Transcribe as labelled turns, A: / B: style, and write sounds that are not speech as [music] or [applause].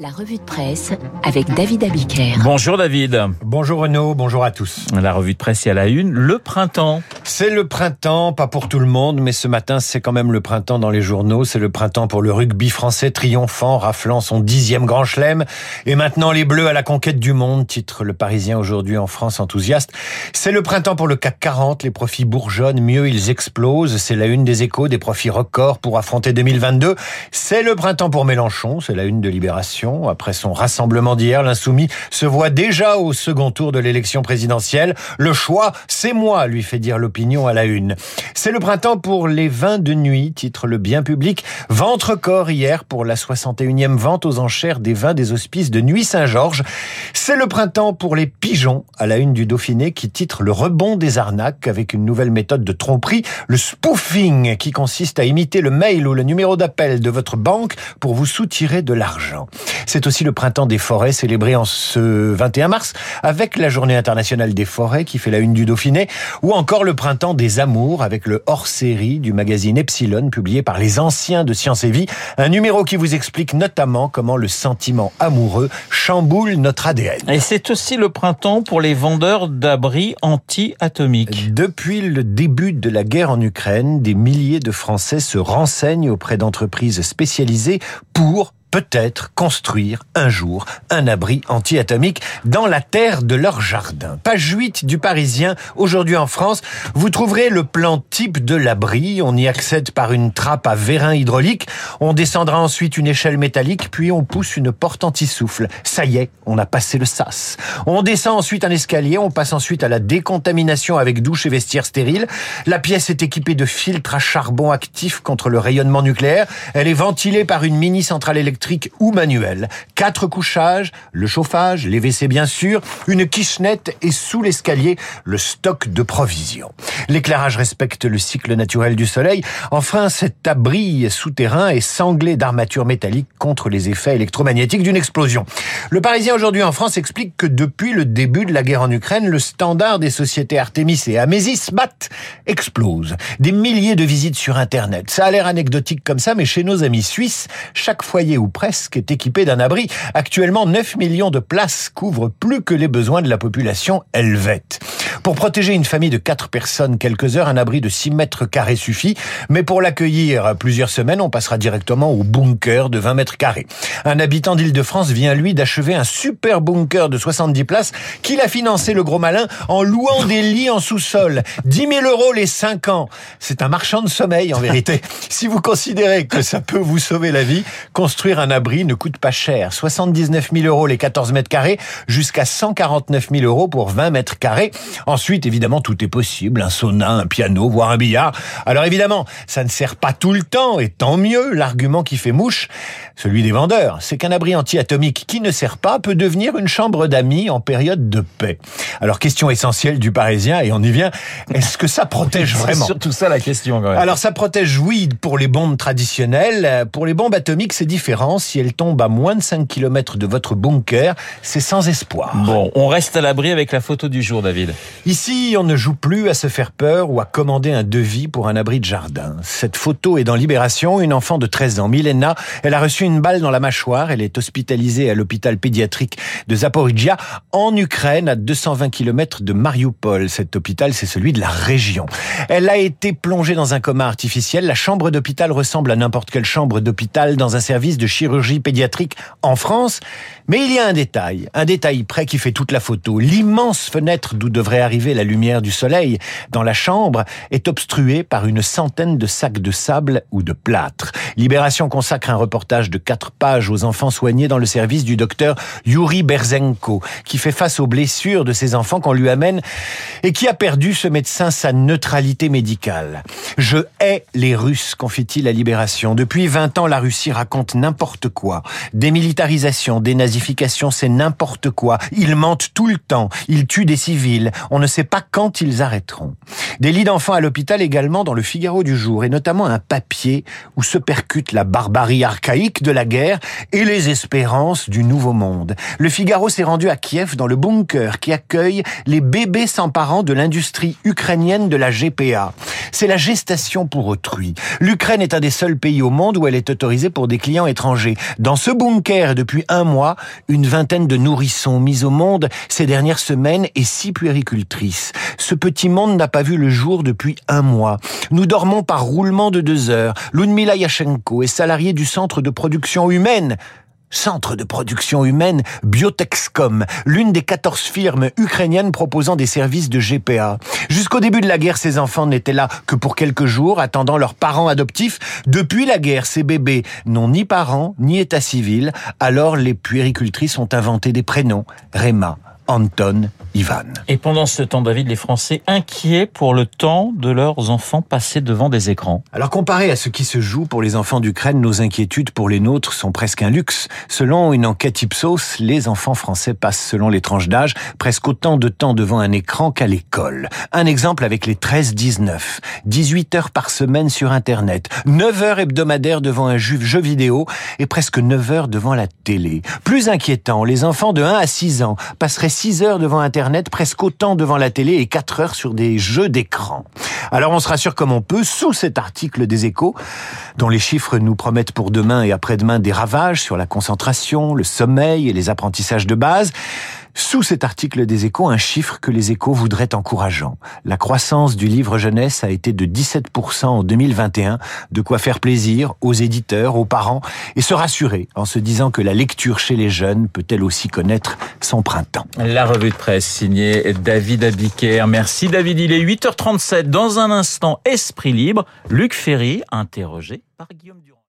A: La revue de presse avec David Abiker.
B: Bonjour David.
C: Bonjour Renaud, bonjour à tous.
B: La revue de presse est à la une, le printemps.
C: C'est le printemps, pas pour tout le monde, mais ce matin c'est quand même le printemps dans les journaux. C'est le printemps pour le rugby français triomphant, raflant son dixième grand chelem. Et maintenant les Bleus à la conquête du monde, titre le Parisien aujourd'hui en France enthousiaste. C'est le printemps pour le CAC 40, les profits bourgeonnent, mieux ils explosent. C'est la une des échos, des profits records pour affronter 2022. C'est le printemps pour Mélenchon, c'est la une de Libération. Après son rassemblement d'hier, l'insoumis se voit déjà au second tour de l'élection présidentielle. Le choix, c'est moi, lui fait dire l'opinion à la une. C'est le printemps pour les vins de nuit, titre le bien public. Ventre-corps hier pour la 61e vente aux enchères des vins des hospices de Nuit Saint-Georges. C'est le printemps pour les pigeons, à la une du Dauphiné, qui titre le rebond des arnaques avec une nouvelle méthode de tromperie, le spoofing, qui consiste à imiter le mail ou le numéro d'appel de votre banque pour vous soutirer de l'argent. C'est aussi le printemps des forêts célébré en ce 21 mars avec la journée internationale des forêts qui fait la une du Dauphiné ou encore le printemps des amours avec le hors-série du magazine Epsilon publié par les anciens de Science et Vie, un numéro qui vous explique notamment comment le sentiment amoureux chamboule notre ADN.
B: Et c'est aussi le printemps pour les vendeurs d'abris anti-atomiques.
C: Depuis le début de la guerre en Ukraine, des milliers de Français se renseignent auprès d'entreprises spécialisées pour peut-être construire un jour un abri anti-atomique dans la terre de leur jardin. Page 8 du Parisien, aujourd'hui en France, vous trouverez le plan type de l'abri. On y accède par une trappe à vérin hydraulique. On descendra ensuite une échelle métallique, puis on pousse une porte anti-souffle. Ça y est, on a passé le sas. On descend ensuite un escalier, on passe ensuite à la décontamination avec douche et vestiaire stérile. La pièce est équipée de filtres à charbon actif contre le rayonnement nucléaire. Elle est ventilée par une mini centrale électrique ou manuel. Quatre couchages, le chauffage, les WC bien sûr, une kitchenette et sous l'escalier, le stock de provisions. L'éclairage respecte le cycle naturel du soleil. Enfin, cet abri souterrain est sanglé d'armatures métalliques contre les effets électromagnétiques d'une explosion. Le Parisien aujourd'hui en France explique que depuis le début de la guerre en Ukraine, le standard des sociétés Artemis et Amesis BAT explose. Des milliers de visites sur Internet. Ça a l'air anecdotique comme ça, mais chez nos amis suisses, chaque foyer ou presque est équipé d'un abri. Actuellement, 9 millions de places couvrent plus que les besoins de la population helvète. Pour protéger une famille de 4 personnes quelques heures, un abri de 6 mètres carrés suffit, mais pour l'accueillir plusieurs semaines, on passera directement au bunker de 20 mètres carrés. Un habitant d'Île-de-France vient, lui, d'achever un super bunker de 70 places qu'il a financé, le gros malin, en louant des lits en sous-sol. 10 000 euros les 5 ans. C'est un marchand de sommeil, en vérité. [laughs] Si vous considérez que ça peut vous sauver la vie, construire un abri ne coûte pas cher. 79 000 euros les 14 mètres carrés, jusqu'à 149 000 euros pour 20 mètres carrés. Ensuite, évidemment, tout est possible. Un sauna, un piano, voire un billard. Alors évidemment, ça ne sert pas tout le temps, et tant mieux. L'argument qui fait mouche, celui des vendeurs, c'est qu'un abri anti-atomique qui ne sert pas peut devenir une chambre d'amis en période de paix. Alors, question essentielle du Parisien, et on y vient, est-ce que ça protège [laughs] vraiment?
B: C'est surtout ça la question quand même.
C: Alors, ça protège, oui, pour les bombes traditionnelles. Pour les bombes atomiques, c'est différent. Si elles tombent à moins de 5 km de votre bunker, c'est sans espoir.
B: Bon, on reste à l'abri avec la photo du jour, David.
C: Ici, on ne joue plus à se faire peur ou à commander un devis pour un abri de jardin. Cette photo est dans Libération. Une enfant de 13 ans, Milena, elle a reçu une balle dans la mâchoire. Elle est hospitalisée à l'hôpital pédiatrique de Zaporizhia, en Ukraine, à 220 km de Mariupol. Cet hôpital, c'est celui de la région. Elle a été plongée dans un coma artificiel. La chambre d'hôpital ressemble à n'importe quelle chambre d'hôpital dans un service de chirurgie pédiatrique en France. Mais il y a un détail, un détail près qui fait toute la photo. L'immense fenêtre d'où devrait la lumière du soleil dans la chambre est obstruée par une centaine de sacs de sable ou de plâtre. Libération consacre un reportage de quatre pages aux enfants soignés dans le service du docteur Yuri Berzenko, qui fait face aux blessures de ces enfants qu'on lui amène et qui a perdu, ce médecin, sa neutralité médicale. Je hais les Russes, confie-t-il à Libération. Depuis 20 ans, la Russie raconte n'importe quoi. Démilitarisation, dénazification, c'est n'importe quoi. Ils mentent tout le temps. Ils tuent des civils. On ne sait pas quand ils arrêteront. Des lits d'enfants à l'hôpital également dans le Figaro du jour, et notamment un papier où se percute la barbarie archaïque de la guerre et les espérances du nouveau monde. Le Figaro s'est rendu à Kiev dans le bunker qui accueille les bébés sans parents de l'industrie ukrainienne de la GPA. C'est la pour autrui. L'Ukraine est un des seuls pays au monde où elle est autorisée pour des clients étrangers. Dans ce bunker, depuis un mois, une vingtaine de nourrissons mis au monde ces dernières semaines et six puéricultrices. Ce petit monde n'a pas vu le jour depuis un mois. Nous dormons par roulement de deux heures. Ludmila Yashenko est salariée du centre de production humaine Centre de production humaine Biotexcom, l'une des 14 firmes ukrainiennes proposant des services de GPA. Jusqu'au début de la guerre, ces enfants n'étaient là que pour quelques jours, attendant leurs parents adoptifs. Depuis la guerre, ces bébés n'ont ni parents, ni état civil. Alors les puéricultrices ont inventé des prénoms. Rema, Anton, Ivan.
B: Et pendant ce temps, David, les Français inquiets pour le temps de leurs enfants passés devant des écrans.
C: Alors comparé à ce qui se joue pour les enfants d'Ukraine, nos inquiétudes pour les nôtres sont presque un luxe. Selon une enquête Ipsos, les enfants français passent, selon les tranches d'âge, presque autant de temps devant un écran qu'à l'école. Un exemple avec les 13-19. 18 heures par semaine sur Internet, 9 heures hebdomadaires devant un jeu vidéo et presque 9 heures devant la télé. Plus inquiétant, les enfants de 1 à 6 ans passeraient 6 heures devant Internet, presque autant devant la télé et 4 heures sur des jeux d'écran. Alors on se rassure comme on peut, sous cet article des échos, dont les chiffres nous promettent pour demain et après-demain des ravages sur la concentration, le sommeil et les apprentissages de base, sous cet article des échos, un chiffre que les échos voudraient encourageant. La croissance du livre jeunesse a été de 17% en 2021, de quoi faire plaisir aux éditeurs, aux parents, et se rassurer en se disant que la lecture chez les jeunes peut elle aussi connaître son printemps.
B: La revue de presse signée David Abiker. Merci David, il est 8h37. Dans un instant, Esprit libre, Luc Ferry, interrogé par Guillaume Durand.